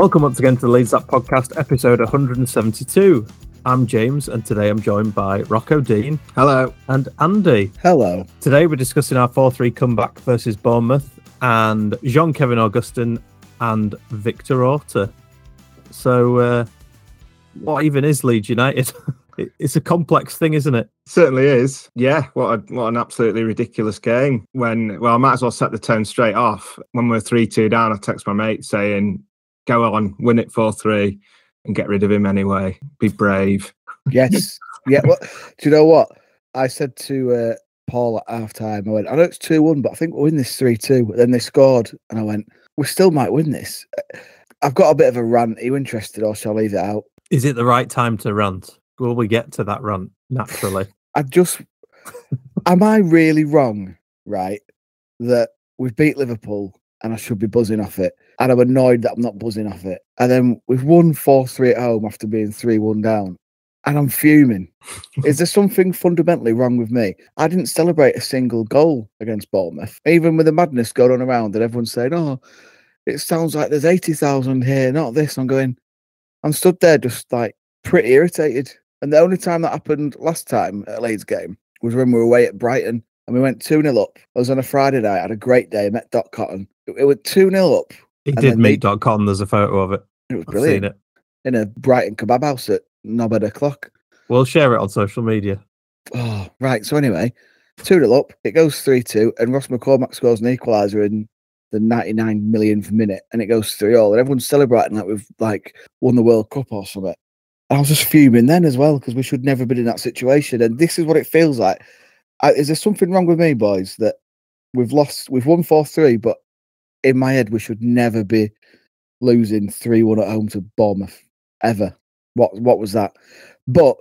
Welcome once again to the Leeds Up Podcast, episode 172. I'm James, and today I'm joined by Rocco Dean. Hello. And Andy. Hello. Today we're discussing our 4 3 comeback versus Bournemouth and Jean Kevin Augustin and Victor Orta. So, uh, what even is Leeds United? it's a complex thing, isn't it? Certainly is. Yeah, what a, what an absolutely ridiculous game. When well, I might as well set the tone straight off. When we're three two down, I text my mate saying, "Go on, win it four three, and get rid of him anyway. Be brave." Yes. yeah. Well, do you know what I said to uh, Paul at half time? I went, "I know it's two one, but I think we'll win this three two. Then they scored, and I went, "We still might win this." I've got a bit of a rant. Are you interested, or shall I leave it out? Is it the right time to rant? Will we get to that rant naturally? I just, am I really wrong, right? That we've beat Liverpool and I should be buzzing off it. And I'm annoyed that I'm not buzzing off it. And then we've won 4 3 at home after being 3 1 down. And I'm fuming. Is there something fundamentally wrong with me? I didn't celebrate a single goal against Bournemouth, even with the madness going on around and everyone's saying, oh, it sounds like there's 80,000 here, not this. I'm going, I'm stood there just like pretty irritated. And the only time that happened last time at Leeds game was when we were away at Brighton and we went 2 0 up. I was on a Friday night, I had a great day, met Dot Cotton. It, it went 2 0 up. He and did then meet they- dot com. There's a photo of it. It was I've brilliant. seen it. In a Brighton kebab house at Nobbed o'clock. We'll share it on social media. Oh, right. So anyway, 2 0 up. It goes 3 2, and Ross McCormack scores an equaliser in the 99 millionth minute, and it goes 3 all. And everyone's celebrating like we've like won the World Cup or something. And I was just fuming then as well because we should never have been in that situation. And this is what it feels like. I, is there something wrong with me, boys, that we've lost? We've won 4 3, but in my head, we should never be losing 3 1 at home to Bournemouth ever. What What was that? But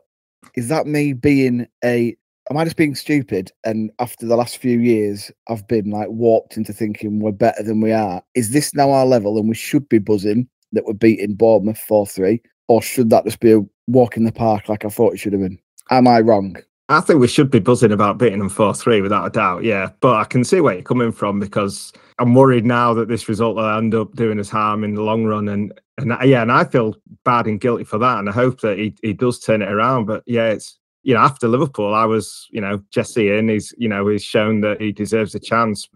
is that me being a am I just being stupid and after the last few years I've been like warped into thinking we're better than we are? Is this now our level and we should be buzzing that we're beating Bournemouth 4-3 or should that just be a walk in the park like I thought it should have been? Am I wrong? I think we should be buzzing about beating them 4 3 without a doubt. Yeah. But I can see where you're coming from because I'm worried now that this result will end up doing us harm in the long run. And, and yeah, and I feel bad and guilty for that. And I hope that he, he does turn it around. But yeah, it's, you know, after Liverpool, I was, you know, Jesse in, he's, you know, he's shown that he deserves a chance.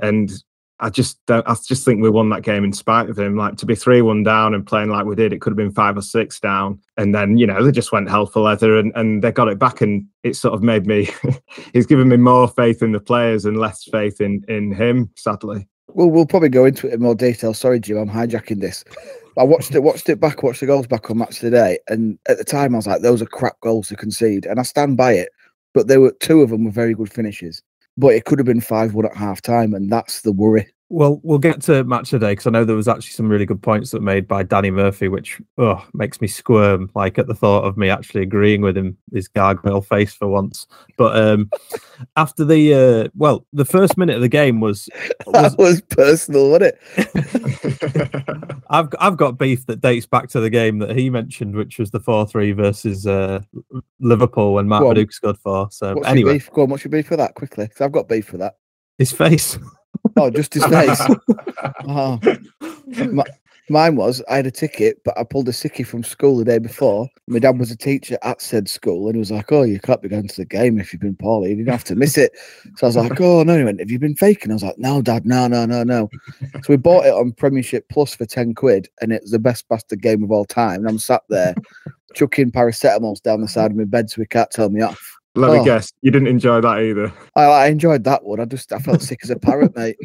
And I just don't, I just think we won that game in spite of him. Like to be 3 1 down and playing like we did, it could have been five or six down. And then, you know, they just went hell for leather and, and they got it back. And it sort of made me, he's given me more faith in the players and less faith in, in him, sadly. Well, we'll probably go into it in more detail. Sorry, Jim, I'm hijacking this. I watched it, watched it back, watched the goals back on match today, and at the time I was like, "Those are crap goals to concede," and I stand by it. But there were two of them were very good finishes, but it could have been five one at half time, and that's the worry. Well, we'll get to match today because I know there was actually some really good points that were made by Danny Murphy, which oh, makes me squirm like at the thought of me actually agreeing with him, his gargoyle face for once. But um, after the uh, well, the first minute of the game was, was That was personal, wasn't it? I've I've got beef that dates back to the game that he mentioned, which was the four three versus uh, Liverpool when Mark Go on. Viduka scored four. So What's anyway, your beef? Go on, what's your beef for that? Quickly, 'cause I've got beef for that. his face. Oh, just his face. Uh-huh. oh. Ma- Mine was I had a ticket, but I pulled a sickie from school the day before. My dad was a teacher at said school, and he was like, "Oh, you can't be going to the game if you've been poorly. You didn't have to miss it." So I was like, "Oh no!" He went, "Have you been faking?" I was like, "No, Dad, no, no, no, no." So we bought it on Premiership Plus for ten quid, and it was the best bastard game of all time. And I'm sat there chucking paracetamols down the side of my bed so he can't tell me off. Let Oh. me guess, you didn't enjoy that either. I, I enjoyed that one. I just I felt sick as a parrot, mate.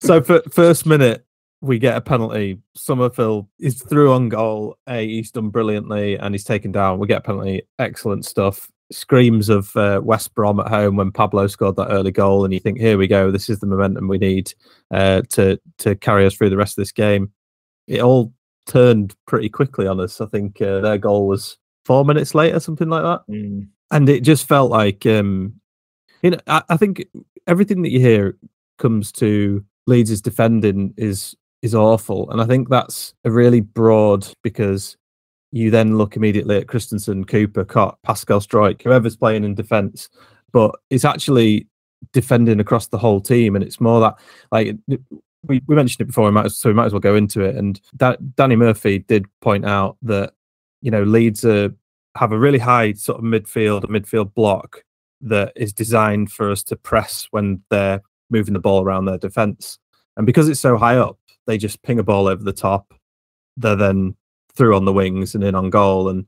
So for first minute, we get a penalty. Summerville is through on goal. A, he's done brilliantly and he's taken down. We get a penalty. Excellent stuff. Screams of uh, West Brom at home when Pablo scored that early goal, and you think, here we go. This is the momentum we need uh, to to carry us through the rest of this game. It all turned pretty quickly on us. I think uh, their goal was four minutes later, something like that and it just felt like um you know I, I think everything that you hear comes to Leeds' defending is is awful. And I think that's a really broad because you then look immediately at Kristensen, Cooper, Koch, Pascal Struijk, whoever's playing in defence, but it's actually defending across the whole team and it's more that like we, we mentioned it before might, so we might as well go into it. And da- Danny Murphy did point out that you know Leeds are have a really high sort of midfield, a midfield block that is designed for us to press when they're moving the ball around their defense. And because it's so high up, they just ping a ball over the top. They're then through on the wings and in on goal. And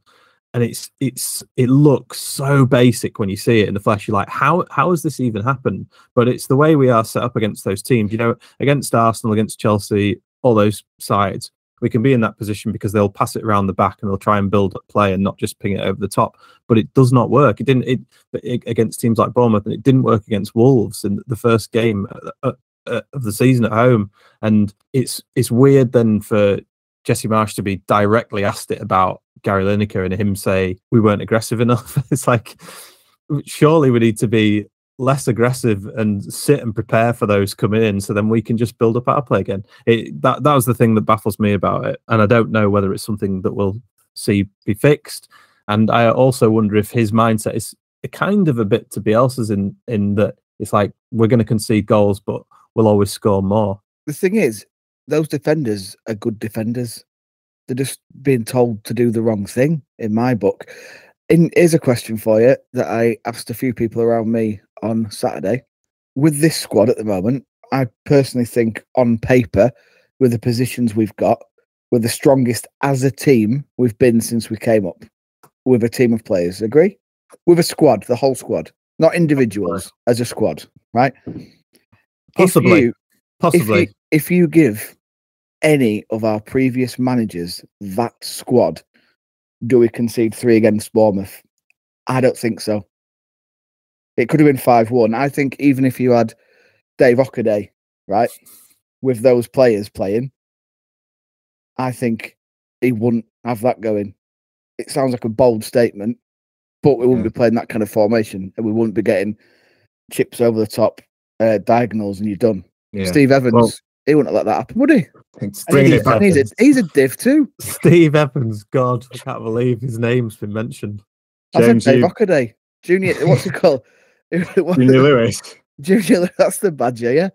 and it's it's it looks so basic when you see it in the flesh. You're like, how how has this even happened? But it's the way we are set up against those teams. You know, against Arsenal, against Chelsea, all those sides we can be in that position because they'll pass it around the back and they'll try and build up play and not just ping it over the top. But it does not work. It didn't it, it against teams like Bournemouth, and it didn't work against Wolves in the first game uh, uh, of the season at home. And it's it's weird then for Jesse Marsch to be directly asked it about Gary Lineker and him say we weren't aggressive enough. it's like surely we need to be less aggressive and sit and prepare for those coming in so then we can just build up our play again it, that that was the thing that baffles me about it and i don't know whether it's something that we'll see be fixed and i also wonder if his mindset is a kind of a bit to be Bielsa's in in that it's like we're going to concede goals but we'll always score more The thing is, those defenders are good defenders. They're just being told to do the wrong thing, in my book. In, here's a question for you that I asked a few people around me on Saturday. With this squad at the moment, I personally think on paper, with the positions we've got, we're the strongest as a team we've been since we came up with a team of players. Agree? With a squad, the whole squad, not individuals, as a squad, right? Possibly. If you, possibly if you, if you give any of our previous managers that squad, do we concede three against Bournemouth? I don't think so. It could have been 5 1. I think even if you had Dave Ockaday, right, with those players playing, I think he wouldn't have that going. It sounds like a bold statement, but we wouldn't Yeah. be playing that kind of formation and we wouldn't be getting chips over the top, uh, diagonals, and you're done. Yeah. Steve Evans, Well- he wouldn't have let that happen, would he? Bringing Steve it back. He's a, he's a div too. steve evans god i can't believe his name's been mentioned I said James, Dave you- Ockaday. Junior, what's it called? Junior Lewis. Junior, that's the badger, yeah?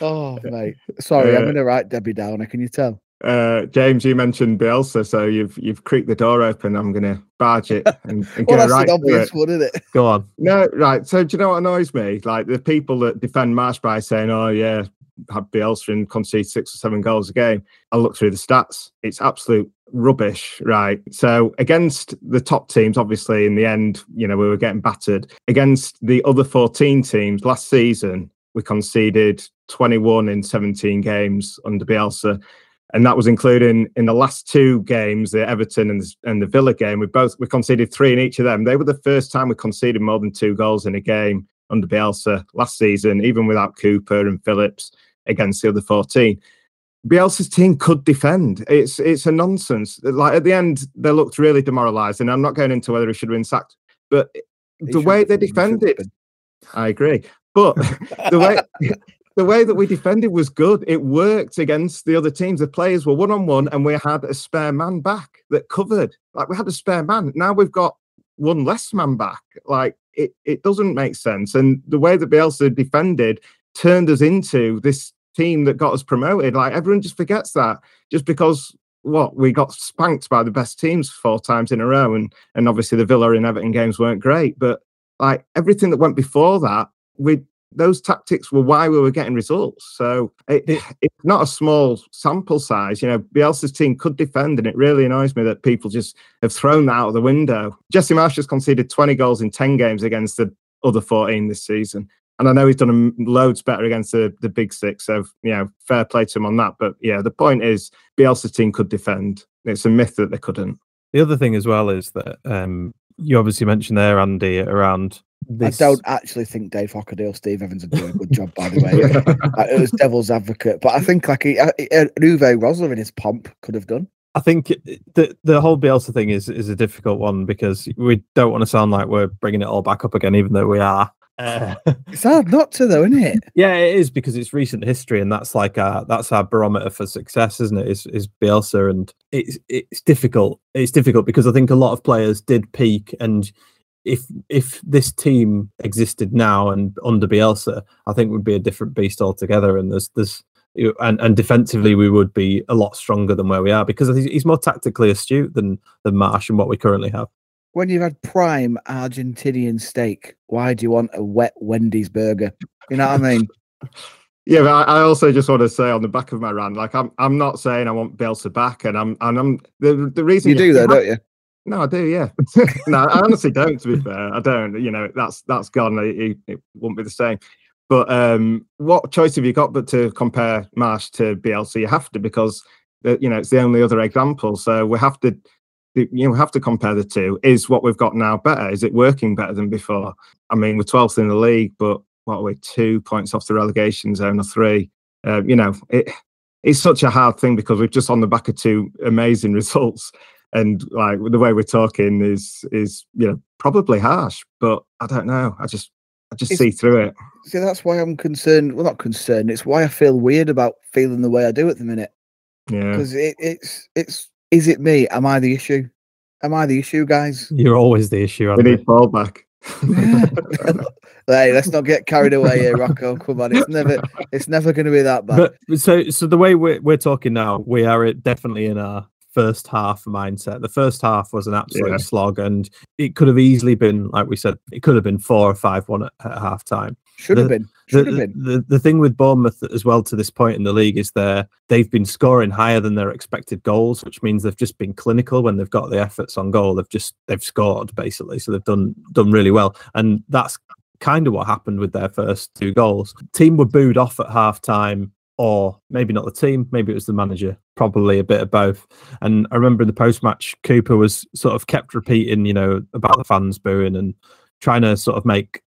Oh, mate. Sorry, I'm Uh, going to write Debbie Downer. Can you tell? Uh, James, you mentioned Bielsa, so you've you've creaked the door open. I'm going to barge it and, and Well, go that's right an obvious it. one, isn't it? go on No, right. So do you know what annoys me? Like the people that defend Marsch by saying, "Oh yeah, had Bielsa and concede six or seven goals a game." I look through the stats; it's absolute rubbish, right? So against the top teams, obviously, in the end, you know, we were getting battered. Against the other 14 teams last season, we conceded 21 in 17 games under Bielsa. And that was including in the last two games, the Everton and the, and the Villa game. We both we conceded three in each of them. They were the first time we conceded more than two goals in a game under Bielsa last season, even without Cooper and Phillips against the other 14. Bielsa's team could defend. It's it's a nonsense. Like at the end, they looked really demoralised, and I'm not going into whether he should have been sacked, but He the way they have been, he shouldn't have defended, I agree. But the way the way that we defended was good. It worked against the other teams. The players were one on one, and we had a spare man back that covered. Like we had a spare man. Now we've got one less man back. Like it, it doesn't make sense. And the way that Bielsa defended turned us into this team that got us promoted. Like everyone just forgets that just because what we got spanked by the best teams four times in a row, and and obviously the Villa and Everton games weren't great, but like everything that went before that, we those tactics were why we were getting results. So it, it's not a small sample size. You know, Bielsa's team could defend, and it really annoys me that people just have thrown that out of the window. Jesse Marsch has conceded 20 goals in 10 games against the other 14 this season. And I know he's done loads better against the, the big six. So, you know, fair play to him on that. But yeah, the point is Bielsa's team could defend. It's a myth that they couldn't. The other thing as well is that um, you obviously mentioned there, Andy, around this... I don't actually think Dave Hockaday, Steve Evans are doing a good job, by the way. it was devil's advocate, but I think like he, uh, Uwe Rosler in his pomp could have done. I think the the whole Bielsa thing is is a difficult one because we don't want to sound like we're bringing it all back up again, even though we are. Uh, it's hard not to, though, isn't it? Yeah, it is because it's recent history, and that's like our that's our barometer for success, isn't it? Is is Bielsa, and it's it's difficult. It's difficult because I think a lot of players did peak, and if if this team existed now and under Bielsa, I think would be a different beast altogether. And there's there's and and defensively we would be a lot stronger than where we are because he's more tactically astute than than Marsch and what we currently have. When you've had prime Argentinian steak, why do you want a wet Wendy's burger? You know what I mean? Yeah, but I also just want to say on the back of my rant, like I'm, I'm not saying I want Bielsa back, and I'm, and I'm the the reason you, you do that, don't you? No, I do. Yeah. no, I honestly don't. To be fair, I don't. You know, that's that's gone. It, it, won't be the same. But um, what choice have you got but to compare Marsch to Bielsa? You have to because you know it's the only other example. So we have to you have to compare the two. Is what we've got now better? Is it working better than before? I mean, we're 12th in the league, but what are we? Two points off the relegation zone or three? Uh, you know, it it's such a hard thing because we're just on the back of two amazing results and like the way we're talking is is you know probably harsh but i don't know i just i just it's, see through it see that's why i'm concerned well not concerned it's why i feel weird about feeling the way i do at the minute yeah because it, it's it's is it me am i the issue am i the issue guys you're always the issue we need ball back hey, let's not get carried away here, Rocco. Come on, it's never, it's never going to be that bad. But so, so the way we're we're talking now, we are definitely in our first half mindset. The first half was an absolute yeah. slog, and it could have easily been, like we said, it could have been four or five one at, at half time. Should have been. Should the, have been. The, the thing with Bournemouth as well to this point in the league is they they've been scoring higher than their expected goals, which means they've just been clinical when they've got the efforts on goal. They've just they've scored basically, so they've done done really well, and that's kind of what happened with their first two goals. Team were booed off at half time or maybe not the team, maybe it was the manager, probably a bit of both. And I remember in the post match, Cooper was sort of kept repeating, you know, about the fans booing and trying to sort of make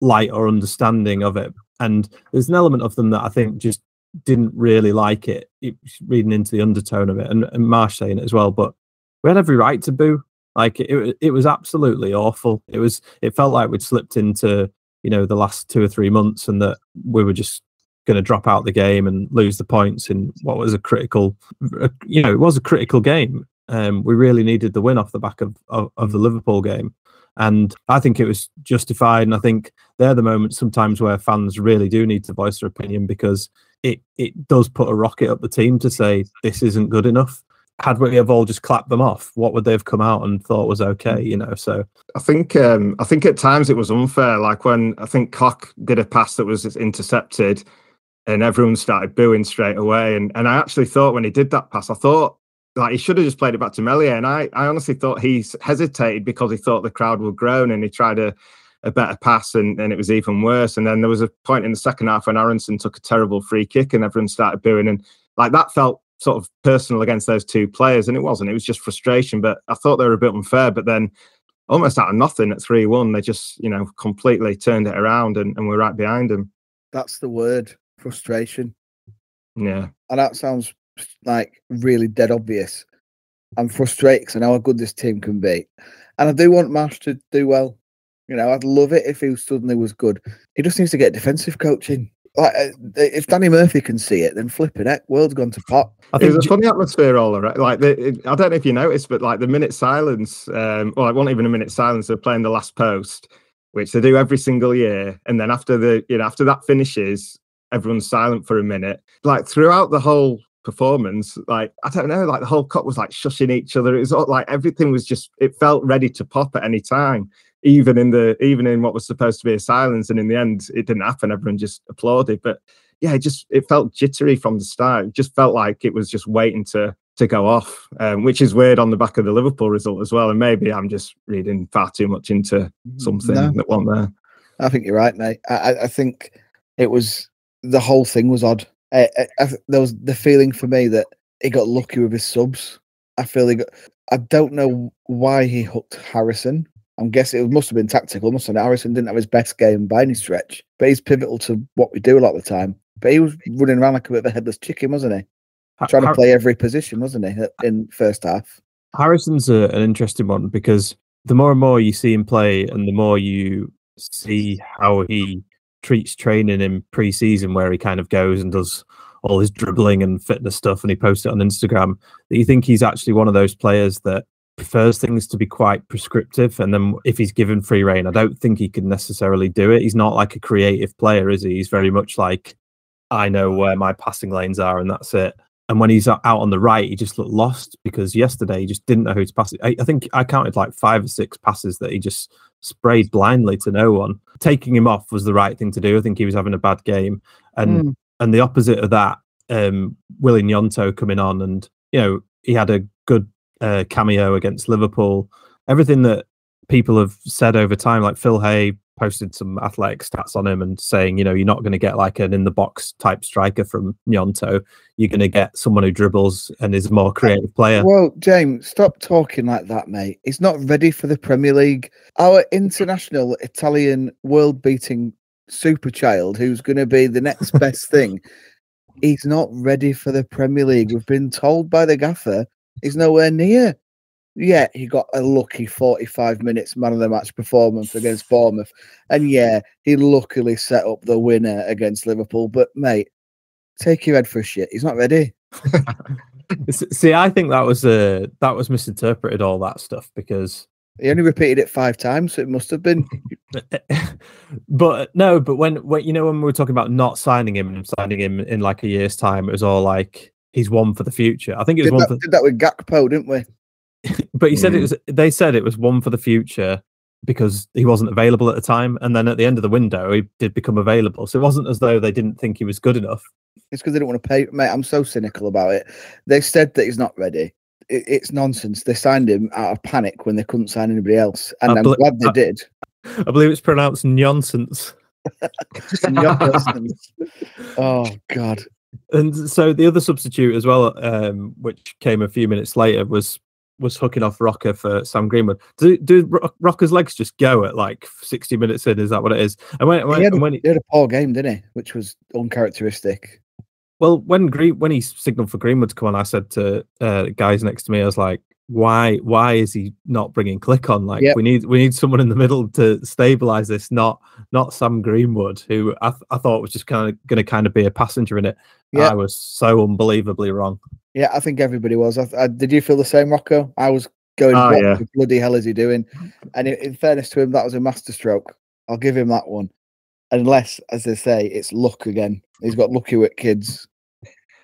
light or understanding of it. And there's an element of them that I think just didn't really like it, it reading into the undertone of it, and, and Marsch saying it as well. But we had every right to boo. Like it, it was absolutely awful. It was. It felt like we'd slipped into you know the last two or three months, and that we were just going to drop out the game and lose the points in what was a critical, you know, it was a critical game. Um, we really needed the win off the back of, of, of the Liverpool game. And I think it was justified. And I think they're the moments sometimes where fans really do need to voice their opinion because it, it does put a rocket up the team to say this isn't good enough. Had we have all just clapped them off, what would they have come out and thought was okay? You know, so I think um, I think at times it was unfair. Like when I think Koch did a pass that was intercepted, and everyone started booing straight away. And and I actually thought when he did that pass, I thought like he should have just played it back to Meslier. And I, I honestly thought he hesitated because he thought the crowd would groan and he tried a, a better pass and, and it was even worse. And then there was a point in the second half when Aaronson took a terrible free kick and everyone started booing. And like that felt sort of personal against those two players. And it wasn't, it was just frustration. But I thought they were a bit unfair. But then almost out of nothing at 3 1, they just, you know, completely turned it around and, and we're right behind them. That's the word frustration. Yeah. And that sounds like really dead obvious. I'm frustrated because I know how good this team can be. And I do want Marsch to do well. You know, I'd love it if he suddenly was good. He just needs to get defensive coaching. Like, uh, if Danny Murphy can see it, then flipping it, world's gone to pot. I think There's a funny atmosphere all around. Like, the, I don't know if you noticed, but like the minute silence, um, well, it wasn't even a minute silence. They're playing the last post, which they do every single year, and then after the, you know, after that finishes, everyone's silent for a minute. Like throughout the whole performance, like I don't know, like the whole cut was like shushing each other. It was all, like everything was just it felt ready to pop at any time, even in the even in what was supposed to be a silence. And in the end, it didn't happen. Everyone just applauded. But yeah, it just it felt jittery from the start. It just felt like it was just waiting to to go off, um, which is weird on the back of the Liverpool result as well. And maybe I'm just reading far too much into something no, that wasn't there. I think you're right, mate. I, I think it was the whole thing was odd. I, I, there was the feeling for me that he got lucky with his subs. I feel he got. I don't know why he hooked Harrison. I'm guessing it must have been tactical. Must have been. Harrison didn't have his best game by any stretch, but he's pivotal to what we do a lot of the time. But he was running around like a bit of a headless chicken, wasn't he? Trying to play every position, wasn't he, in first half? Harrison's a, an interesting one because the more and more you see him play, and the more you see how he treats training in pre-season, where he kind of goes and does all his dribbling and fitness stuff, and he posts it on Instagram. That you think he's actually one of those players that prefers things to be quite prescriptive, and then if he's given free reign, I don't think he can necessarily do it. He's not like a creative player, is he? He's very much like I know where my passing lanes are, and that's it. And when he's out on the right, he just looked lost because yesterday he just didn't know who to pass it. I, I think I counted like five or six passes that he just sprayed blindly to no one. Taking him off was the right thing to do. I think he was having a bad game, and mm. and the opposite of that, um, Willy Gnonto coming on, and you know he had a good uh, cameo against Liverpool. Everything that people have said over time, like Phil Hay posted some athletic stats on him and saying, you know, you're not going to get like an in the box type striker from Gnonto. You're going to get someone who dribbles and is a more creative player. Well, James, stop talking like that, mate. He's not ready for the Premier League. Our international Italian world beating super child who's going to be the next best thing. He's not ready for the Premier League. We've been told by the gaffer he's nowhere near yeah, he got a lucky 45 minutes man of the match performance against Bournemouth. And yeah, he luckily set up the winner against Liverpool. But mate, take your head for a shit. He's not ready. See, I think that was uh, that was misinterpreted all that stuff because he only repeated it five times, so it must have been. but no, but when when you know when we were talking about not signing him and signing him in like a year's time, it was all like he's one for the future. I think it was did one that, for did that with Gakpo, didn't we? but he said it mm. was. They said it was one for the future because he wasn't available at the time, and then at the end of the window, he did become available. So it wasn't as though they didn't think he was good enough. It's because they don't want to pay. Mate, I'm so cynical about it. They said that he's not ready. It, it's nonsense. They signed him out of panic when they couldn't sign anybody else, and I am glad they I, did. I believe it's pronounced nonsense. oh God. And so the other substitute as well, um, which came a few minutes later, was was hooking off Roca for Sam Greenwood. Do, do Roca's legs just go at like 60 minutes in? Is that what it is? And when, when, he, had a, when he, he, had a poor game, didn't he? Which was uncharacteristic. Well, when Green, when he signaled for Greenwood to come on, I said to uh, guys next to me, I was like, "Why? Why is he not bringing Klich on? Like, yep. we need we need someone in the middle to stabilize this, not not Sam Greenwood, who I, th- I thought was just kind of going to kind of be a passenger in it. Yep. I was so unbelievably wrong. Yeah, I think everybody was. I, I, did you feel the same, Rocco? I was going, oh, what yeah. bloody hell is he doing? And in, in, fairness to him, that was a masterstroke. I'll give him that one. Unless, as they say, it's luck again. He's got lucky with kids.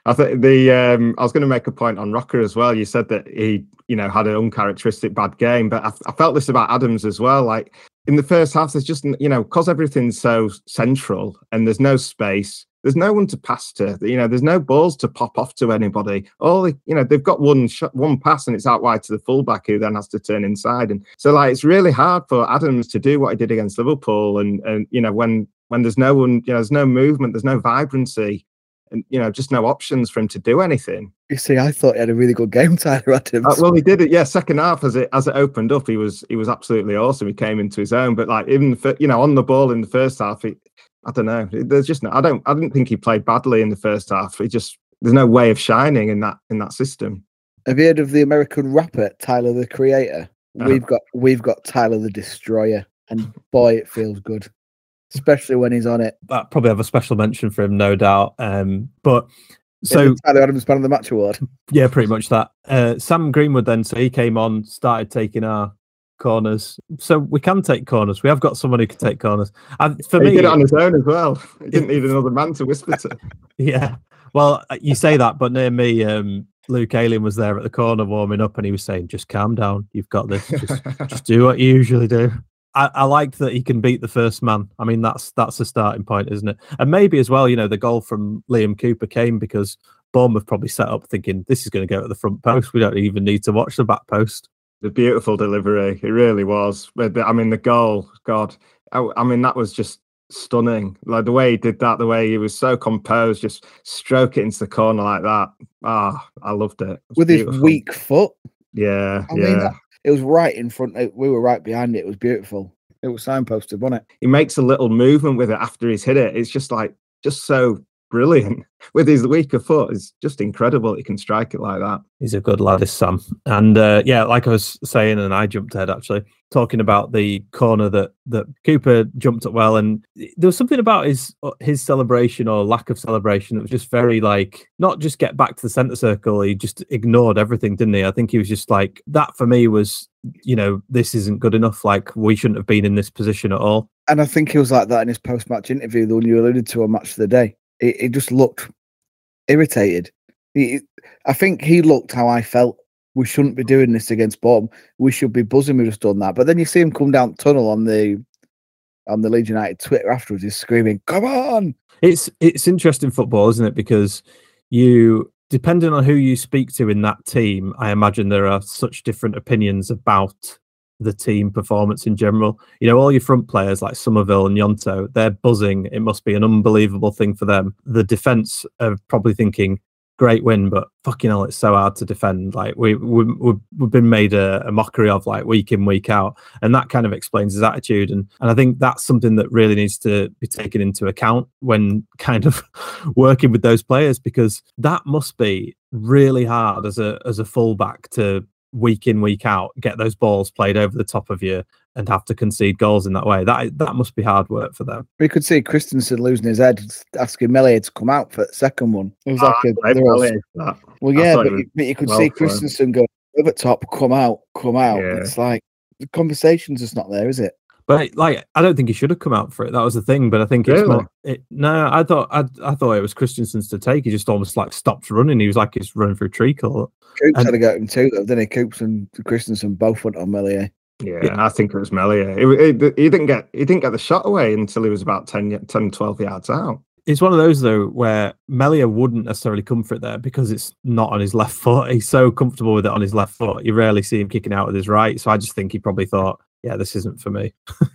I think the um, I was going to make a point on Roca as well. You said that he, you know, had an uncharacteristic bad game, but I, I felt this about Adams as well. Like in the first half, there's just you know, because everything's so central and there's no space there's no one to pass to. You know, there's no balls to pop off to anybody. All the, you know, they've got one shot, one pass, and it's out wide to the fullback who then has to turn inside. And so, like, it's really hard for Adams to do what he did against Liverpool. And and you know, when when there's no one, you know, there's no movement, there's no vibrancy, and you know, just no options for him to do anything. You see, I thought he had a really good game, Tyler Adams. Uh, well, he did it. Yeah, second half as it as it opened up, he was he was absolutely awesome. He came into his own, but like even for, you know on the ball in the first half, he, I don't know. There's just no, I don't I didn't think he played badly in the first half. He just there's no way of shining in that in that system. Have you heard of the American rapper Tyler the Creator? Uh-huh. We've got we've got Tyler the Destroyer, and boy, it feels good, especially when he's on it. That probably have a special mention for him, no doubt. Um, but so Tyler Adams Man of the Match award. Yeah, pretty much that. Uh, Sam Greenwood then, so he came on, started taking our corners. So we can take corners. We have got someone who can take corners. And for he me, did it on his own as well. He didn't need another man to whisper to. yeah. Well, uh, you say that, but near me, um, Luke Ayling was there at the corner warming up, and he was saying, "Just calm down. You've got this. Just, just do what you usually do." I, I liked that he can beat the first man. I mean, that's that's a starting point, isn't it? And maybe as well, you know, the goal from Liam Cooper came because Bournemouth probably set up thinking this is going to go at the front post. We don't even need to watch the back post. The beautiful delivery, it really was. I mean, the goal, God, I, I mean, that was just stunning. Like the way he did that, the way he was so composed, just stroke it into the corner like that. Ah, I loved it. It with his weak foot. Yeah, I yeah. mean, that, it was right in front. We were right behind it. It was beautiful. It was signposted, wasn't it? he makes a little movement with it after he's hit it. It's just like just so brilliant with his weaker foot. It's just incredible. He can strike it like that. He's a good lad, is Sam. And uh, yeah, like I was saying, and I jumped ahead actually, talking about the corner that that Cooper jumped at well, and there was something about his uh, his celebration or lack of celebration that was just very like not just get back to the centre circle. He just ignored everything, didn't he? I think he was just like that for me was you know this isn't good enough. Like we shouldn't have been in this position at all. And I think he was like that in his post-match interview, the one you alluded to on Match of the Day. He, he just looked irritated. He, I think he looked how I felt. We shouldn't be doing this against Bournemouth. We should be buzzing. We've just done that. But then you see him come down the tunnel on the on the Leeds United Twitter afterwards. He's screaming, "Come on!" It's it's interesting football, isn't it? Because you depending on who you speak to in that team, I imagine there are such different opinions about the team performance in general. You know, all your front players like Summerville and Gnonto, they're buzzing. It must be an unbelievable thing for them. The defense are probably thinking, great win, but fucking hell, it's so hard to defend. Like we, we we've, been made a, a mockery of like week in, week out. And that kind of explains his attitude. And and I think that's something that really needs to be taken into account when kind of working with those players because that must be really hard as a as a fullback to week in week out get those balls played over the top of you and have to concede goals in that way that that must be hard work for them We could see Kristensen losing his head, asking Meslier to come out for the second one. Ah, it was like a, Right, all- that. well, yeah, but, you- but you could well see. Kristensen go over top, come out, come out. Yeah. It's like the conversation's just not there, is it? But like, I don't think he should have come out for it. That was the thing. But I think it's Really? more. It, no, I thought I, I thought it was Kristensen's to take. He just almost like stopped running. He was like he's running through treacle. Coops And- had to go at him too, though, didn't he? Coops and Christensen both went on Meslier. Yeah, I think it was Meslier. He, he, he didn't get he didn't get the shot away until he was about 10, 10 12 yards out. It's one of those though where Meslier wouldn't necessarily come for it there because it's not on his left foot. He's so comfortable with it on his left foot. You rarely see him kicking out with his right. So I just think he probably thought, yeah, this isn't for me.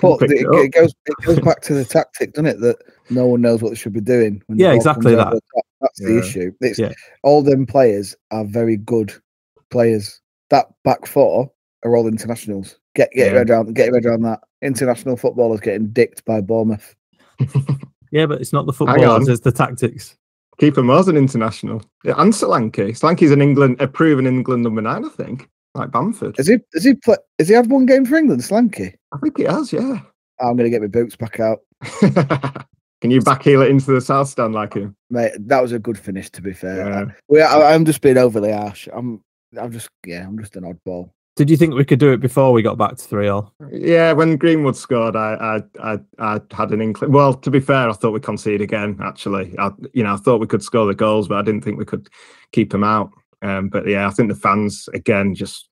But it, it it goes it goes back to the tactic, doesn't it? That no one knows what they should be doing. When Yeah, exactly comes that. the top. That's the issue. It's, Yeah. All them players are very good players. That back four are all internationals. Get get your Yeah. around get around that. International footballers getting dicked by Bournemouth. Yeah, but it's not the Hang footballers, it's the tactics. Kieffer Moore's an international. Yeah, and Solanke. Solanke's an England, a proven England number nine, I think. Like Bamford. Has he has he play, has he had one game for England, Slanky? I think he has, yeah. Ah, I'm gonna get my boots back out. Can you back heel it into the south stand like him? Mate, that was a good finish to be fair. Yeah. We, I, I'm just being overly harsh. I'm I'm just yeah, I'm just an oddball. Did you think we could do it before we got back to three all? Yeah, when Greenwood scored, I, I, I, I had an inkling. Well, to be fair, I thought we'd concede again. Actually, I, you know, I thought we could score the goals, but I didn't think we could keep them out. Um, but yeah, I think the fans again just.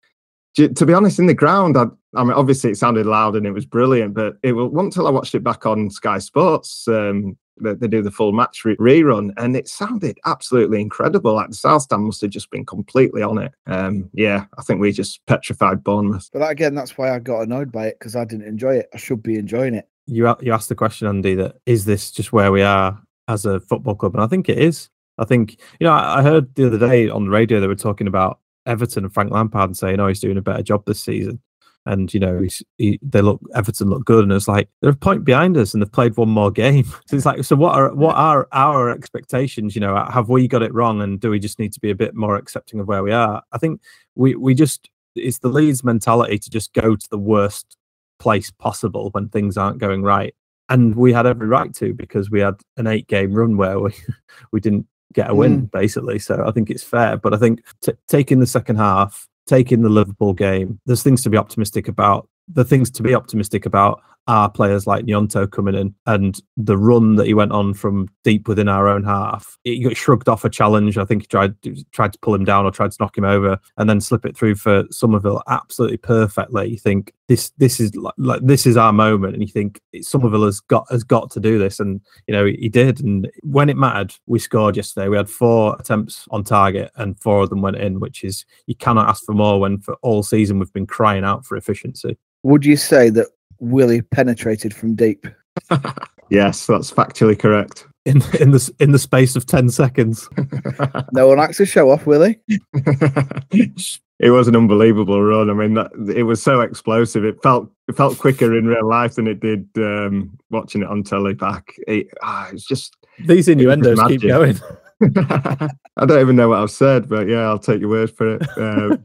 To be honest, in the ground, I, I mean, obviously it sounded loud and it was brilliant, but it will not until I watched it back on Sky Sports. Um, they, they do the full match re- rerun, and it sounded absolutely incredible. Like the South Stand must have just been completely on it. Um, yeah, I think we just petrified Bournemouth. But that, again, that's why I got annoyed by it because I didn't enjoy it. I should be enjoying it. You you asked the question, Andy, that is this just where we are as a football club? And I think it is. I think you know I I heard the other day on the radio they were talking about Everton and Frank Lampard and saying, "Oh, he's doing a better job this season." And you know, he's, he, they look Everton look good, and it's like they're a point behind us, and they've played one more game. So it's like, so what are what are our expectations? You know, have we got it wrong, and do we just need to be a bit more accepting of where we are? I think we we just it's the Leeds mentality to just go to the worst place possible when things aren't going right, and we had every right to because we had an eight game run where we we didn't get a win hmm. basically. So I think it's fair, but I think t- taking the second half taking the Liverpool game, there's things to be optimistic about. The things to be optimistic about are players like Gnonto coming in and the run that he went on from deep within our own half. He got shrugged off a challenge. I think he tried tried to pull him down or tried to knock him over and then slip it through for Summerville absolutely perfectly. You think this this is like, like this is our moment, and you think Summerville has got has got to do this, and you know he did. And when it mattered, we scored yesterday. We had four attempts on target, and four of them went in, which is you cannot ask for more when for all season we've been crying out for efficiency. Would you say that Willie penetrated from deep. yes, that's factually correct. In in the in the space of ten seconds. no one likes to show off, Willie. it was an unbelievable run. I mean, that, it was so explosive. It felt it felt quicker in real life than it did um, watching it on telly back. It, ah, it's just these innuendos keep going. I don't even know what I've said, but yeah, I'll take your word for it. Um,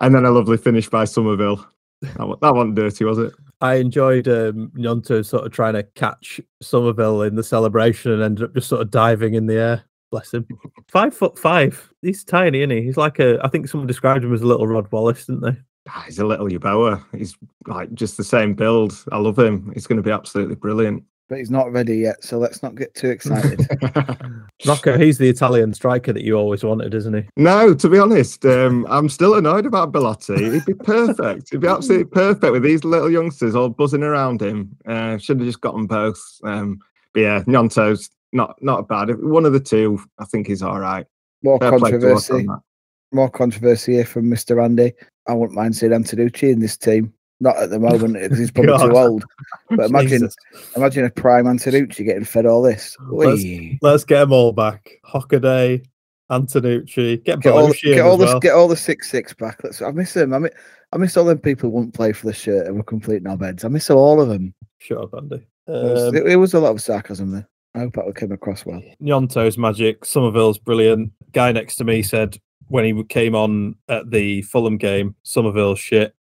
and then a lovely finish by Summerville that, that wasn't dirty, was it? I enjoyed um, Gnonto sort of trying to catch Summerville in the celebration and ended up just sort of diving in the air. Bless him. Five foot five. He's tiny, isn't he? He's like a. I think someone described him as a little Rod Wallace, didn't they? Ah, he's a little Yeboah. He's like just the same build. I love him. He's going to be absolutely brilliant but he's not ready yet. So let's not get too excited. Rocco, he's the Italian striker that you always wanted, isn't he? No, to be honest, um, I'm still annoyed about Belotti. He'd be perfect. He'd be absolutely perfect with these little youngsters all buzzing around him. Uh, should have just gotten both. Um, but yeah, Gnonto's not not bad. One of the two, I think, is all right. More Fair controversy. More controversy here from Mr. Andy. I wouldn't mind seeing Antonucci in this team. Not at the moment because he's probably too old. But imagine, imagine a prime Antonucci getting fed all this. Let's, let's, get them all back. Hockaday, Antonucci, get, get all, get all the get all the six six back. Let's, I miss them. I miss, I miss all them people who wouldn't play for the shirt and were complete knobheads. I miss all of them. Shut up, Andy. Um, it, was, it, it, was, a lot of sarcasm there. I hope that came across well. Gnonto's magic. Summerville's brilliant. Guy next to me said when he came on at the Fulham game, Summerville shit.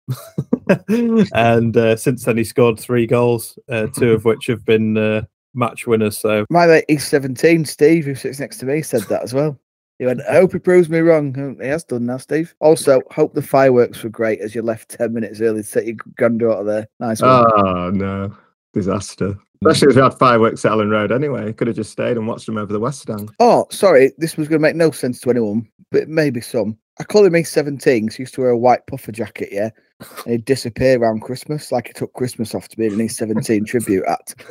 and uh, since then, he scored three goals, uh, two of which have been uh, match winners. So my mate, East 17. Steve, who sits next to me, said that as well. He went, I hope he proves me wrong. He has done now, Steve. Also, hope the fireworks were great as you left 10 minutes early to take your granddaughter there. Nice one. Oh, no. Disaster. Mm. Especially if we had fireworks at Elland Road anyway. Could have just stayed and watched them over the West Stand. Oh, sorry. This was going to make no sense to anyone, but maybe some. I call him East 17 because he used to wear a white puffer jacket, yeah? And he'd disappear around Christmas, like he took Christmas off to be an East 17 tribute act.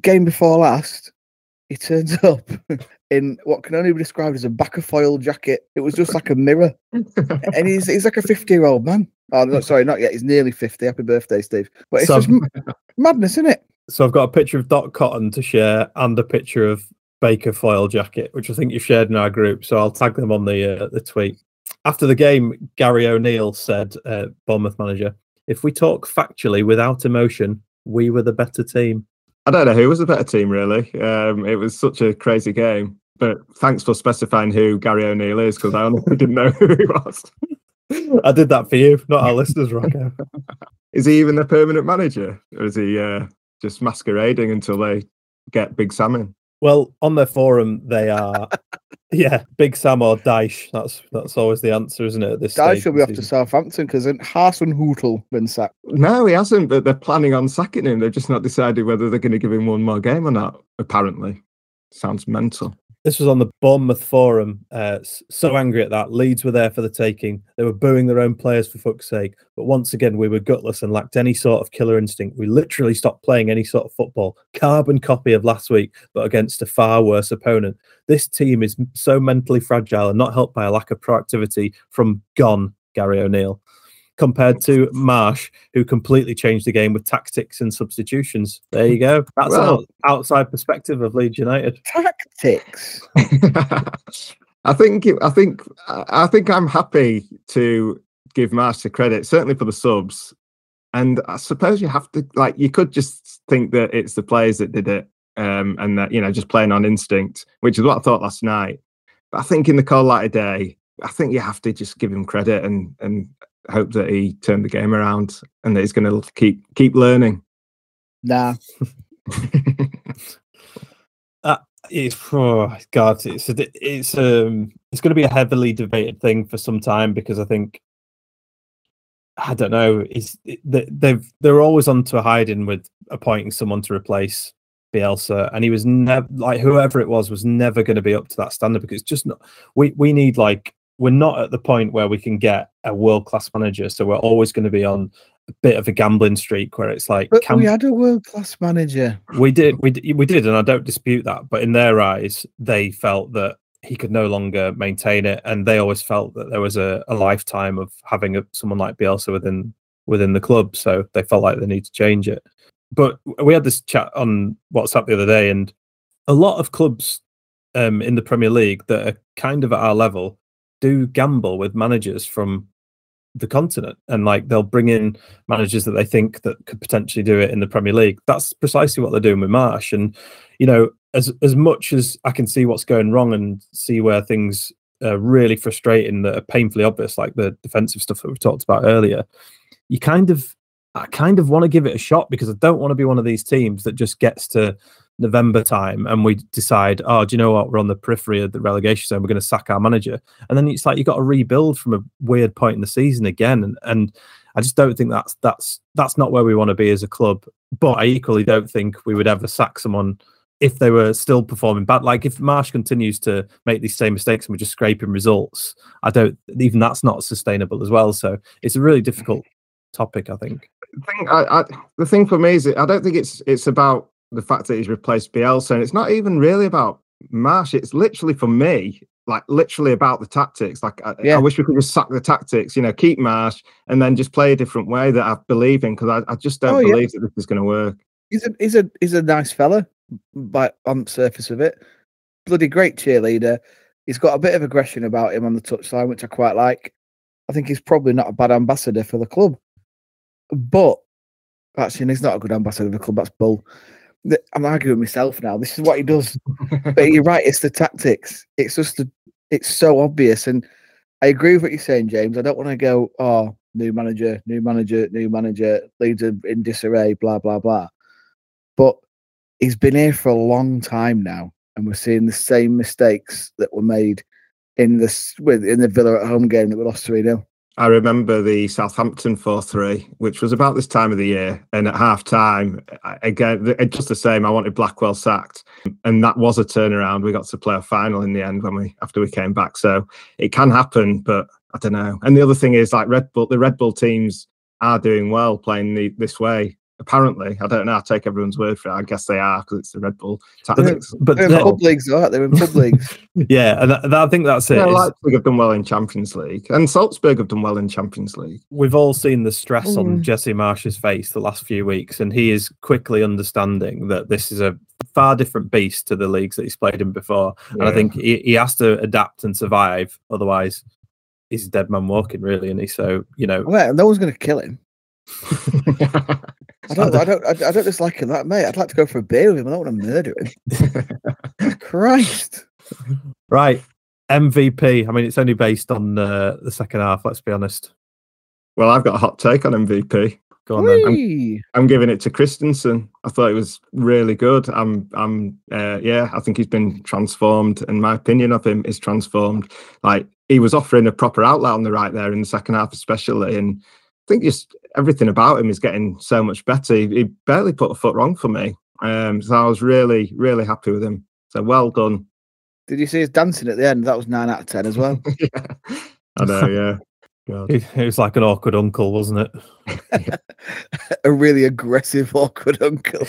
Game before last, he turns up in what can only be described as a Bacofoil jacket. It was just like a mirror. and he's he's like a 50 year old man. Oh, no, sorry, not yet. He's nearly 50. Happy birthday, Steve. But it's so, just madness, isn't it? So I've got a picture of Dot Cotton to share and a picture of Bacofoil jacket, which I think you've shared in our group. So I'll tag them on the uh, the tweet. After the game, Gary O'Neill said, uh, Bournemouth manager, if we talk factually without emotion, we were the better team. I don't know who was the better team, really. Um, it was such a crazy game. But thanks for specifying who Gary O'Neill is, because I honestly didn't know who he was. I did that for you, not our listeners, Rocco. is he even the permanent manager, or is he uh, just masquerading until they get Big Sam in? Well, on their forum, they are, yeah, Big Sam or Dyche. That's that's always the answer, isn't it? At this Dyche will be off to Southampton because Hasenhüttl been sacked. No, he hasn't. But they're planning on sacking him. They've just not decided whether they're going to give him one more game or not. Apparently, sounds mental. This was on the Bournemouth forum. Uh, so angry at that. Leeds were there for the taking. They were booing their own players for fuck's sake. But once again, we were gutless and lacked any sort of killer instinct. We literally stopped playing any sort of football. Carbon copy of last week, but against a far worse opponent. This team is so mentally fragile and not helped by a lack of proactivity from gone Gary O'Neill compared to Marsch, who completely changed the game with tactics and substitutions. There you go. That's well, an outside perspective of Leeds United. Tactics. I think. I think. I think I'm happy to give Marsch the credit, certainly for the subs. And I suppose you have to like. You could just think that it's the players that did it, um, and that you know just playing on instinct, which is what I thought last night. But I think in the cold light of day, I think you have to just give him credit and and hope that he turned the game around and that he's going to keep keep learning. Nah. uh, it's oh God, it's a, it's um it's going to be a heavily debated thing for some time because I think I don't know. Is they've they're always on to hiding with appointing someone to replace Bielsa, and he was never like whoever it was was never going to be up to that standard because it's just not. We we need like we're not at the point where we can get a world class manager, so we're always going to be on a bit of a gambling streak where it's like but can, we had a world class manager. We did, we we did, and I don't dispute that. But in their eyes, they felt that he could no longer maintain it, and they always felt that there was a, a lifetime of having a, someone like Bielsa within within the club. So they felt like they need to change it. But we had this chat on WhatsApp the other day, and a lot of clubs um, in the Premier League that are kind of at our level do gamble with managers from the continent and like they'll bring in managers that they think that could potentially do it in the Premier League. That's precisely what they're doing with Marsch. And you know, as as much as I can see what's going wrong and see where things are really frustrating that are painfully obvious, like the defensive stuff that we talked about earlier, you kind of I kind of want to give it a shot because I don't want to be one of these teams that just gets to November time and we decide, oh, do you know what? We're on the periphery of the relegation zone. We're going to sack our manager. And then it's like you've got to rebuild from a weird point in the season again. And, and I just don't think that's that's that's not where we want to be as a club. But I equally don't think we would ever sack someone if they were still performing bad. Like if Marsch continues to make these same mistakes and we're just scraping results, I don't even that's not sustainable as well. So it's a really difficult topic, I think. The thing, I, I, the thing for me is, I don't think it's it's about the fact that he's replaced Bielsa, and it's not even really about Marsch. It's literally for me, like literally about the tactics. Like I, yeah. I wish we could just sack the tactics, you know, keep Marsch, and then just play a different way that I believe in because I, I, just don't oh, believe yeah. that this is going to work. He's a he's a he's a nice fella, but on the surface of it, bloody great cheerleader. He's got a bit of aggression about him on the touchline, which I quite like. I think he's probably not a bad ambassador for the club, but actually, he's not a good ambassador for the club. That's bull. I'm arguing myself now. This is what he does. but you're right. It's the tactics. It's just the, it's so obvious. And I agree with what you're saying, James. I don't want to go, oh, new manager, new manager, new manager, Leeds in disarray, blah, blah, blah. But he's been here for a long time now. And we're seeing the same mistakes that were made in with in the Villa at home game that we lost 3 0. I remember the Southampton 4 3, which was about this time of the year. And at half time, again, just the same, I wanted Blackwell sacked. And that was a turnaround. We got to play a final in the end when we after we came back. So it can happen, but I don't know. And the other thing is like Red Bull, the Red Bull teams are doing well playing the, this way apparently. I don't know. I take everyone's word for it. I guess they are because it's the Red Bull tactics. But they're in pub leagues, aren't they? They're in pub leagues. yeah, and that, I think that's it. Yeah, Leipzig have done well in Champions League, and Salzburg have done well in Champions League. We've all seen the stress mm. on Jesse Marsch's face the last few weeks, and he is quickly understanding that this is a far different beast to the leagues that he's played in before. Yeah. And I think he, he has to adapt and survive, otherwise. He's a dead man walking, really, and he so you know. Well, no one's going to kill him. I don't, I don't, I don't dislike him that, mate. I'd like to go for a beer with him. I don't want to murder him. Christ. Right. MVP. I mean, it's only based on uh, the second half, let's be honest. Well, I've got a hot take on MVP. Go on then. I'm, I'm, giving it to Kristensen. I thought it was really good. I'm, I'm, uh, yeah, I think he's been transformed, and my opinion of him is transformed. Like he was offering a proper outlet on the right there in the second half, especially, and I think just everything about him is getting so much better. He, he barely put a foot wrong for me. Um, so I was really, really happy with him. So well done. Did you see his dancing at the end? That was nine out of ten as well. yeah. I know, yeah. It, it, was like an awkward uncle, wasn't it? a really aggressive, awkward uncle.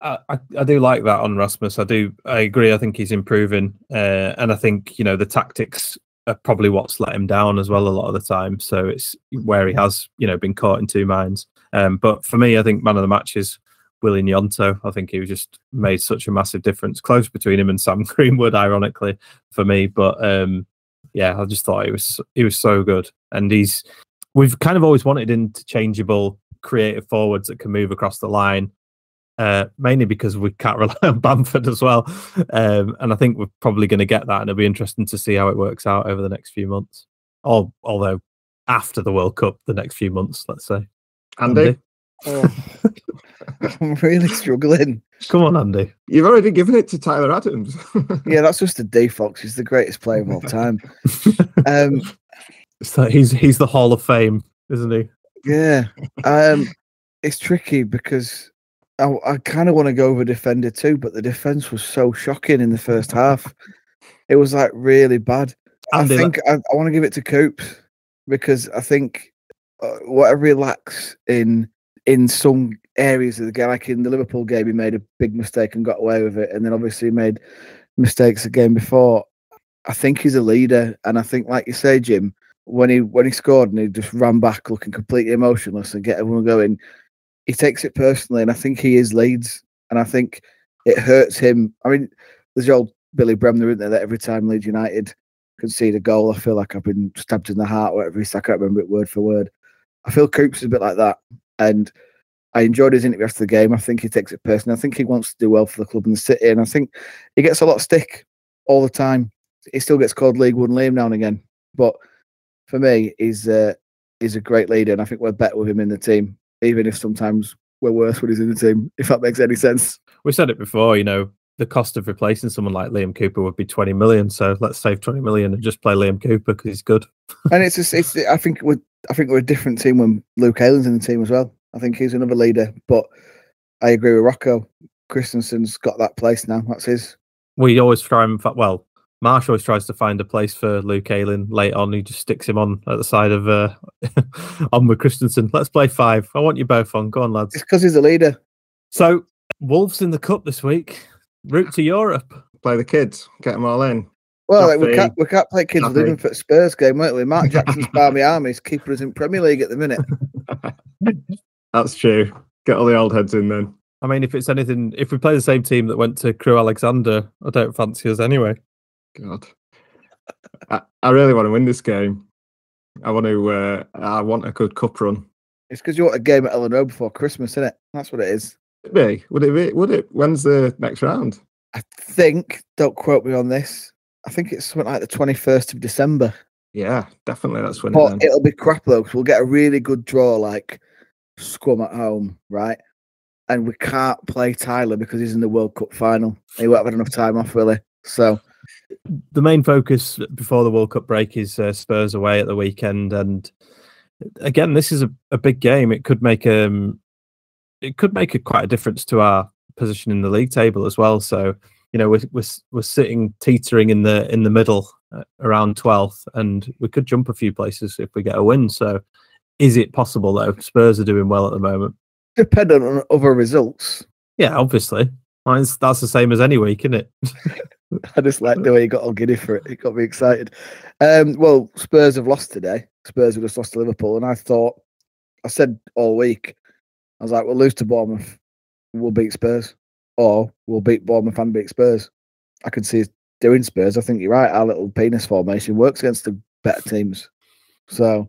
I, I, I, do like that on Rasmus. I do. I agree. I think he's improving, uh, and I think you know the tactics are probably what's let him down as well a lot of the time. So it's where he has, you know, been caught in two minds. Um, but for me, I think man of the match is Willy Gnonto. I think he just made such a massive difference. Close between him and Sam Greenwood, ironically, for me. But um, yeah, I just thought he was he was so good, and he's we've kind of always wanted interchangeable creative forwards that can move across the line uh, mainly because we can't rely on Bamford as well. Um, and I think we're probably going to get that, and it'll be interesting to see how it works out over the next few months. Or, although after the World Cup, the next few months, let's say. Andy? Andy? Oh, I'm really struggling. Come on, Andy. You've already given it to Tyler Adams. yeah, that's just a D Fox. He's the greatest player of all time. um, So he's he's the Hall of Fame, isn't he? Yeah. Um, it's tricky because I, I kind of want to go over defender too, but the defense was so shocking in the first half. It was like really bad. Andy, I think I, I want to give it to Coops because I think uh, whatever he lacks in in some areas of the game, like in the Liverpool game, he made a big mistake and got away with it, and then obviously made mistakes the game before. I think he's a leader, and I think, like you say, Jim, when he when he scored and he just ran back looking completely emotionless and get everyone going, he takes it personally, and I think he is Leeds, and I think it hurts him. I mean, there's the old Billy Bremner, isn't there? That every time Leeds United concede a goal, I feel like I've been stabbed in the heart, whatever. I can't remember it word for word. I feel Coops is a bit like that, and I enjoyed his interview after the game. I think he takes it personally. I think he wants to do well for the club and the city, and I think he gets a lot of stick all the time. He still gets called League One Liam now and again, but for me, he's uh, he's a great leader, and I think we're better with him in the team, even if sometimes we're worse when he's in the team. If that makes any sense. We said it before, you know, the cost of replacing someone like Liam Cooper would be 20 million. So let's save 20 million and just play Liam Cooper because he's good. and it's just, it's I think we're I think we're a different team when Luke Ayling's in the team as well. I think he's another leader, but I agree with Rocco. Kristensen's got that place now. That's his. We always try and well, Marsch always tries to find a place for Luke Ayling late on. He just sticks him on at the side of uh, on with Kristensen. Let's play five. I want you both on. Go on, lads. It's because he's a leader. So Wolves in the cup this week. Route to Europe. Play the kids. Get them all in. Well, like, we can't we can't play kids with him for Spurs game, won't we? Mark Jackson's Barmy Army's keeper us in Premier League at the minute. That's true. Get all the old heads in then. I mean, if it's anything, if we play the same team that went to Crewe Alexandra, I don't fancy us anyway. God, I, I really want to win this game. I want to. Uh, I want a good cup run. It's because you want a game at Elland Road before Christmas, isn't it? That's what it is. Would it be? Would it be? Would it? When's the next round? I think. Don't quote me on this. I think it's something like the twenty first of December. Yeah, definitely. That's when. But it will be crap though, because we'll get a really good draw, like Scum at home, right? And we can't play Tyler because he's in the World Cup final. He won't have had enough time off, really. So the main focus before the World Cup break is uh, Spurs away at the weekend, and again, this is a, a big game. It could make um, it could make a quite a difference to our position in the league table as well. So you know, we're we're, we're sitting teetering in the in the middle uh, around twelfth, and we could jump a few places if we get a win. So, is it possible though? Spurs are doing well at the moment. Dependent on other results. Yeah, obviously. Mine's, that's the same as any week, isn't it? I just like the way you got all giddy for it. It got me excited. Um, well, Spurs have lost today. Spurs have just lost to Liverpool, and I thought, I said all week, I was like, we'll lose to Bournemouth, we'll beat Spurs, or we'll beat Bournemouth and beat Spurs. I could see doing Spurs. I think you're right. Our little penis formation works against the better teams. So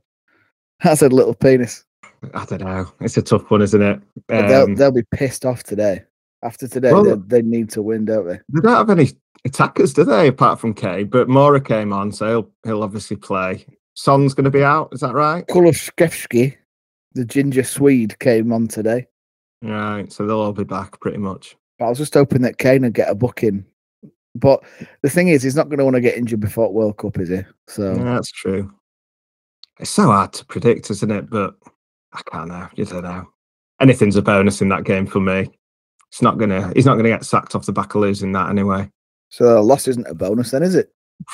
I said little penis. I don't know. It's a tough one, isn't it? Um, they'll, they'll be pissed off today. After today, well, they, they need to win, don't they? They don't have any attackers, do they? Apart from Kay, but Moura came on, so he'll he'll obviously play. Son's going to be out. Is that right? Kulusevski, the ginger Swede, came on today. Right, so they'll all be back pretty much. I was just hoping that Kane would get a booking. But the thing is, he's not going to want to get injured before World Cup, is he? So yeah, that's true. It's so hard to predict, isn't it? But I can't know. You don't know. Anything's a bonus in that game for me. It's not gonna. He's not gonna get sacked off the back of losing that anyway. So a loss isn't a bonus, then, is it?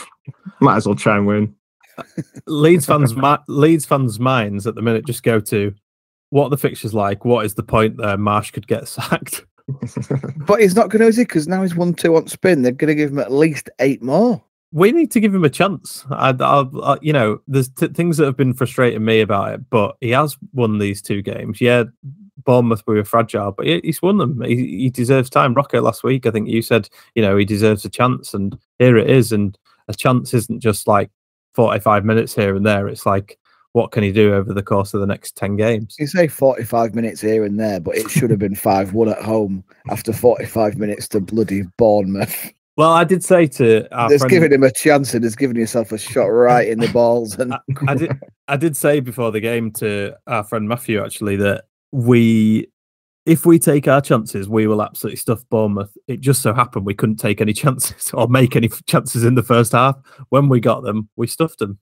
Might as well try and win. Leeds fans, Leeds fans' minds at the minute just go to what the fixture's like. What is the point there? Marsch could get sacked. but he's not going to, is he? Because now he's one two on spin. They're going to give him at least eight more. We need to give him a chance. I, I, I you know, there's t- things that have been frustrating me about it, but he has won these two games. Yeah, Bournemouth we were fragile, but he, he's won them. He, he deserves time. Rocco last week, I think you said, you know, he deserves a chance, and here it is. And a chance isn't just like 45 minutes here and there. It's like what can he do over the course of the next 10 games? You say 45 minutes here and there, but it should have been 5 1 at home after 45 minutes to bloody Bournemouth. Well, I did say to our there's friend, giving him a chance and there's giving yourself a shot right in the balls. And I, I, did, I did say before the game to our friend Matthew actually that we, if we take our chances, we will absolutely stuff Bournemouth. It just so happened we couldn't take any chances or make any chances in the first half. When we got them, we stuffed them.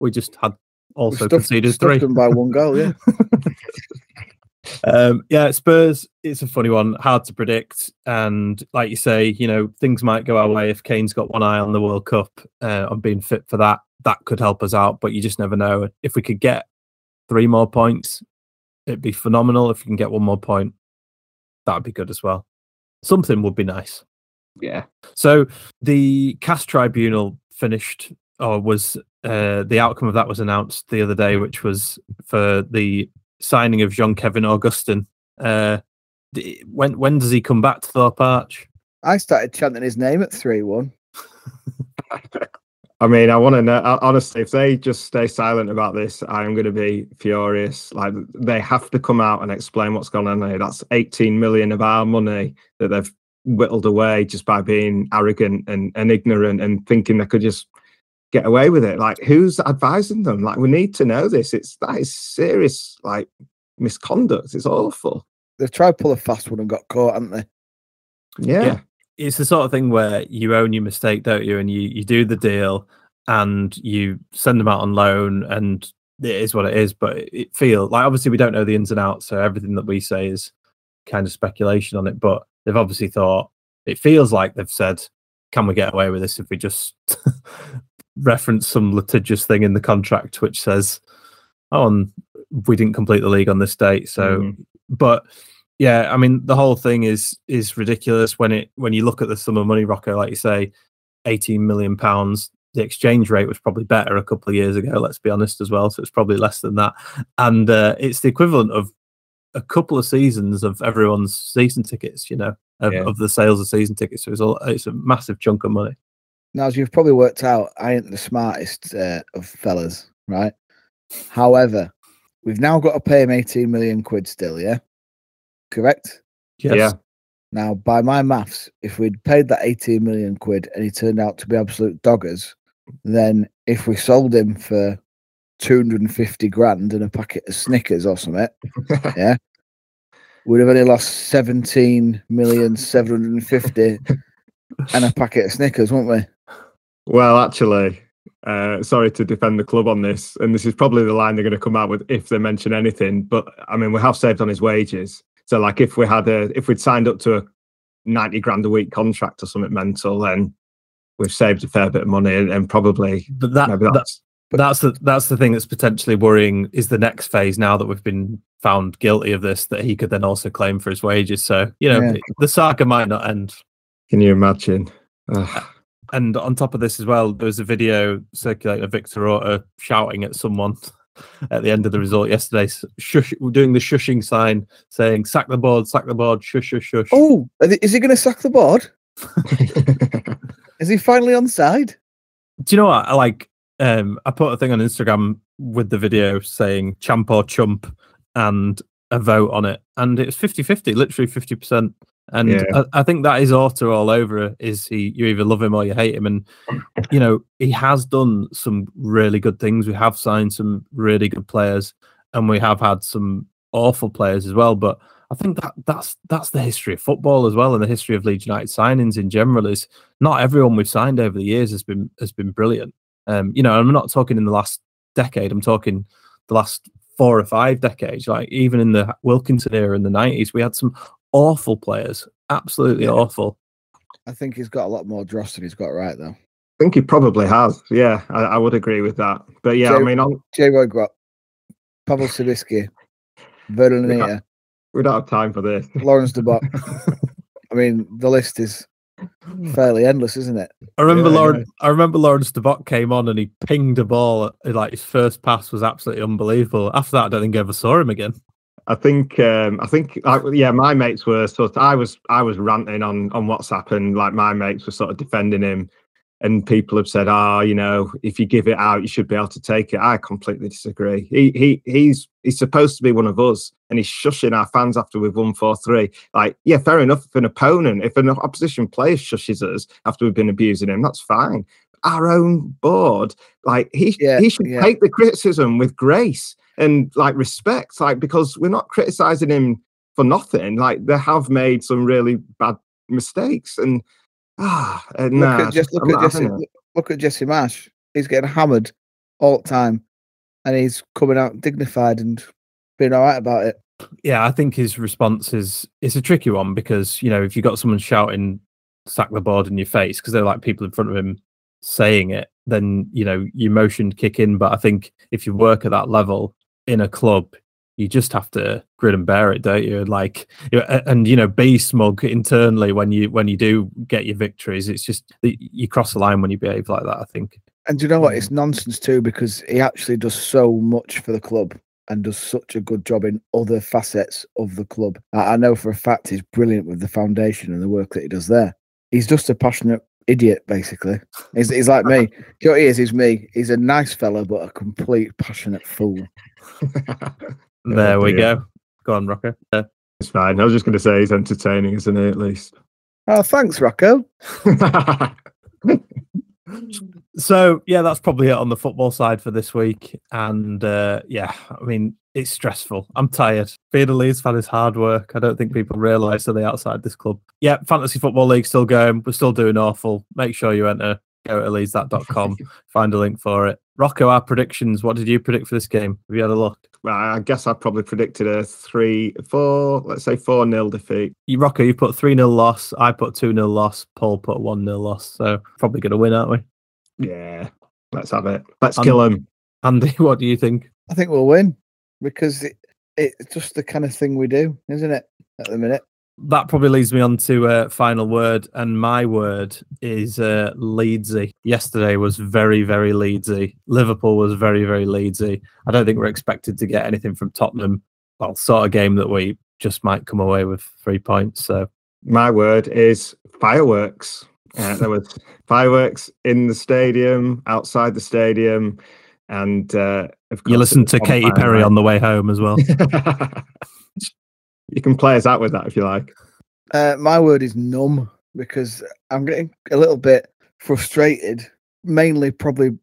We just had also stuffed- conceded stuffed three. them by one goal, yeah. Um, yeah, Spurs. It's a funny one, hard to predict, and like you say, you know, things might go our way if Kane's got one eye on the World Cup uh, on being fit for that. That could help us out, but you just never know. If we could get three more points, it'd be phenomenal. If you can get one more point, that'd be good as well. Something would be nice. Yeah. So the CAS tribunal finished, or was uh, the outcome of that was announced the other day, which was for the signing of Jean Kevin Augustin. Uh, when when does he come back to Thorpe Arch? I started chanting his name at 3 1. I mean, I want to know uh, honestly. If they just stay silent about this, I am going to be furious. Like they have to come out and explain what's going on there. That's 18 million of our money that they've whittled away just by being arrogant and, and ignorant and thinking they could just get away with it. Like, who's advising them? Like, we need to know this. It's that is serious, like misconduct. It's awful. They've tried to pull a fast one and got caught, haven't they? Yeah. Yeah. It's the sort of thing where you own your mistake, don't you? And you you do the deal, and you send them out on loan, and it is what it is. But it, feels like obviously we don't know the ins and outs, so everything that we say is kind of speculation on it. But they've obviously thought it feels like they've said, "Can we get away with this if we just reference some litigious thing in the contract which says, oh, and we didn't complete the league on this date." So, Mhm. but yeah, I mean the whole thing is is ridiculous when it when you look at the sum of money, Rocco, like you say, eighteen million pounds. The exchange rate was probably better a couple of years ago. Let's be honest as well. So it's probably less than that, and uh, it's the equivalent of a couple of seasons of everyone's season tickets. You know, of, Yeah. of the sales of season tickets. So it's a it's a massive chunk of money. Now, as you've probably worked out, I ain't the smartest uh, of fellas, right? However, we've now got to pay him 18 million quid still, yeah? Correct? Yes. Yeah. Now, by my maths, if we'd paid that 18 million quid and he turned out to be absolute doggers, then if we sold him for 250 grand and a packet of Snickers or something, yeah, we'd have only lost 17 million 750 and a packet of Snickers, wouldn't we? Well, actually, uh, sorry to defend the club on this, and this is probably the line they're going to come out with if they mention anything. But I mean, we have saved on his wages. So, like, if we had a, if we'd signed up to a ninety grand a week contract or something mental, then we've saved a fair bit of money, and, and probably But that, maybe that that's that's the that's the thing that's potentially worrying is the next phase now that we've been found guilty of this that he could then also claim for his wages. So you know Yeah. the saga might not end. Can you imagine? Ugh. And on top of this as well, there was a video circulating of Victor Orta shouting at someone at the end of the result yesterday, shush, doing the shushing sign, saying "sack the board, sack the board, shush, shush, shush." Oh, is he going to sack the board? Is he finally on side? Do you know what? I like um I put a thing on Instagram with the video saying champ or chump and a vote on it. And it's 50-50, literally 50%. And Yeah. I, I think that is Orta all over Is he you either love him or you hate him. And you know, he has done some really good things. We have signed some really good players and we have had some awful players as well. But I think that that's that's the history of football as well, and the history of Leeds United signings in general is not everyone we've signed over the years has been has been brilliant. Um, you know, I'm not talking in the last decade. I'm talking the last four or five decades. Like even in the Wilkinson era in the '90s, we had some awful players, absolutely Yeah. awful. I think he's got a lot more dross than he's got right, though. I think he probably has. Yeah, I, I would agree with that. But yeah, I Jay- mean, on, J. Roy Grott, Pawel Cibicki, Vurnon Yeah. Anita, we don't have time for this. Laurens De Bock. I mean, the list is fairly endless, isn't it? I remember Yeah, I Lawrence. I remember Laurens De Bock came on and he pinged a ball. Like his first pass was absolutely unbelievable. After that, I don't think I ever saw him again. I think um, I think like, yeah, my mates were sort of I was I was ranting on on WhatsApp and like my mates were sort of defending him and people have said, "Ah, you know, if you give it out, you should be able to take it." I completely disagree. He he he's he's supposed to be one of us, and he's shushing our fans after we've won four three. Like, yeah, fair enough. If an opponent, if an opposition player shushes us after we've been abusing him, that's fine. Our own board, like he Yeah, he should yeah. take the criticism with grace and like respect, like because we're not criticizing him for nothing. Like they have made some really bad mistakes, and ah, uh, Look nah, at just look I'm at Jesse. Look at Jesse Marsch. He's getting hammered all the time, and he's coming out dignified and being all right about it. Yeah, I think his response is it's a tricky one because you know if you got someone shouting "sack the board" in your face because they're like people in front of him saying it, then you know your emotion kick in. But I think if you work at that level in a club, you just have to grin and bear it, don't you? Like, you know, a- and you know, be smug internally when you when you do get your victories. It's just you cross the line when you behave like that. I think. And do you know what? It's mm. nonsense too because he actually does so much for the club and does such a good job in other facets of the club. I know for a fact he's brilliant with the foundation and the work that he does there. He's just a passionate idiot, basically. He's, he's like me. Do you know what he is? He's me. He's a nice fella, but a complete passionate fool. there we go. Go on, Rocco. Uh, It's fine. I was just going to say he's entertaining, isn't he? At least. Oh, thanks, Rocco. so yeah, that's probably it on the football side for this week. And uh, yeah, I mean, it's stressful. I'm tired. Being a Leeds fan is hard work. I don't think people realise are they outside this club. Yeah, fantasy football league still going. We're still doing awful. Make sure you enter. Go to leadsthat.com. find a link for it. Rocco, our predictions. What did you predict for this game? Have you had a look? Well, I guess I probably predicted a three, four, let's say four nil defeat. You, Rocco, you put 3 0 loss. I put 2 0 loss. Paul put 1 0 loss. So probably going to win, aren't we? Yeah, let's have it. Let's kill him. Andy, what do you think? I think we'll win because it, it's just the kind of thing we do, isn't it? At the minute. that probably leads me on to uh, final word, and my word is uh, Leedsy. Yesterday was very, very Leedsy. Liverpool was very, very Leedsy. I don't think we're expected to get anything from Tottenham. Well, sort of game that we just might come away with three points. So My word is fireworks. Uh, there was fireworks in the stadium, outside the stadium, and uh, of course you listen to was Katy Perry night. on the way home as well. you can play us out with that if you like. Uh, my word is numb because I'm getting a little bit frustrated. Mainly, probably,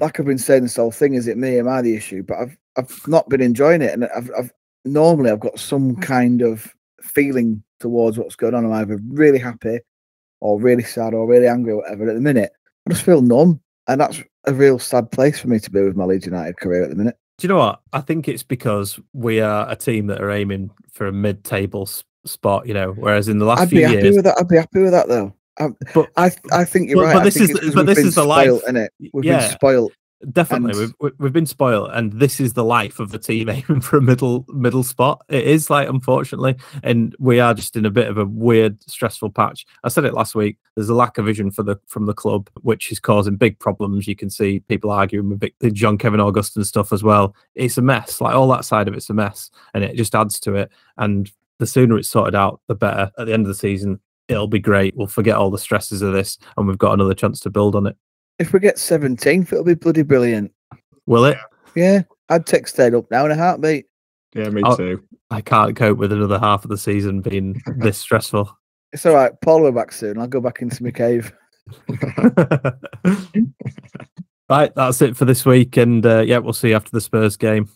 like I've been saying this whole thing, is it me? Am I the issue? But I've I've not been enjoying it, and I've, I've normally I've got some kind of feeling towards what's going on. I'm either really happy, or really sad, or really angry, or whatever. At the minute, I just feel numb, and that's a real sad place for me to be with my Leeds United career at the minute. Do you know what? I think it's because we are a team that are aiming for a mid-table spot. You know, whereas in the last I'd few be happy years, with that. I'd be happy with that though. Um, but I I think you're But- right. but I this is but this is the life. spoilt, innit? We've Yeah. been spoiled. Definitely, And- we've we- we've been spoiled, and this is the life of the team aiming for a middle middle spot. It is like, unfortunately, and we are just in a bit of a weird, stressful patch. I said it last week. There's a lack of vision for the from the club, which is causing big problems. You can see people arguing with the John Kevin Augustin stuff as well. It's a mess. Like all that side of it's a mess, and it just adds to it. And the sooner it's sorted out, the better. At the end of the season, it'll be great. We'll forget all the stresses of this, and we've got another chance to build on it. If we get 17th, it'll be bloody brilliant. Will it? Yeah, I'd take stayed up now in a heartbeat. Yeah, me Oh. too. I can't cope with another half of the season being this stressful. It's all right. Paul will be back soon. I'll go back into my cave. right, that's it for this week, and uh, yeah, we'll see you after the Spurs game.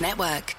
Network.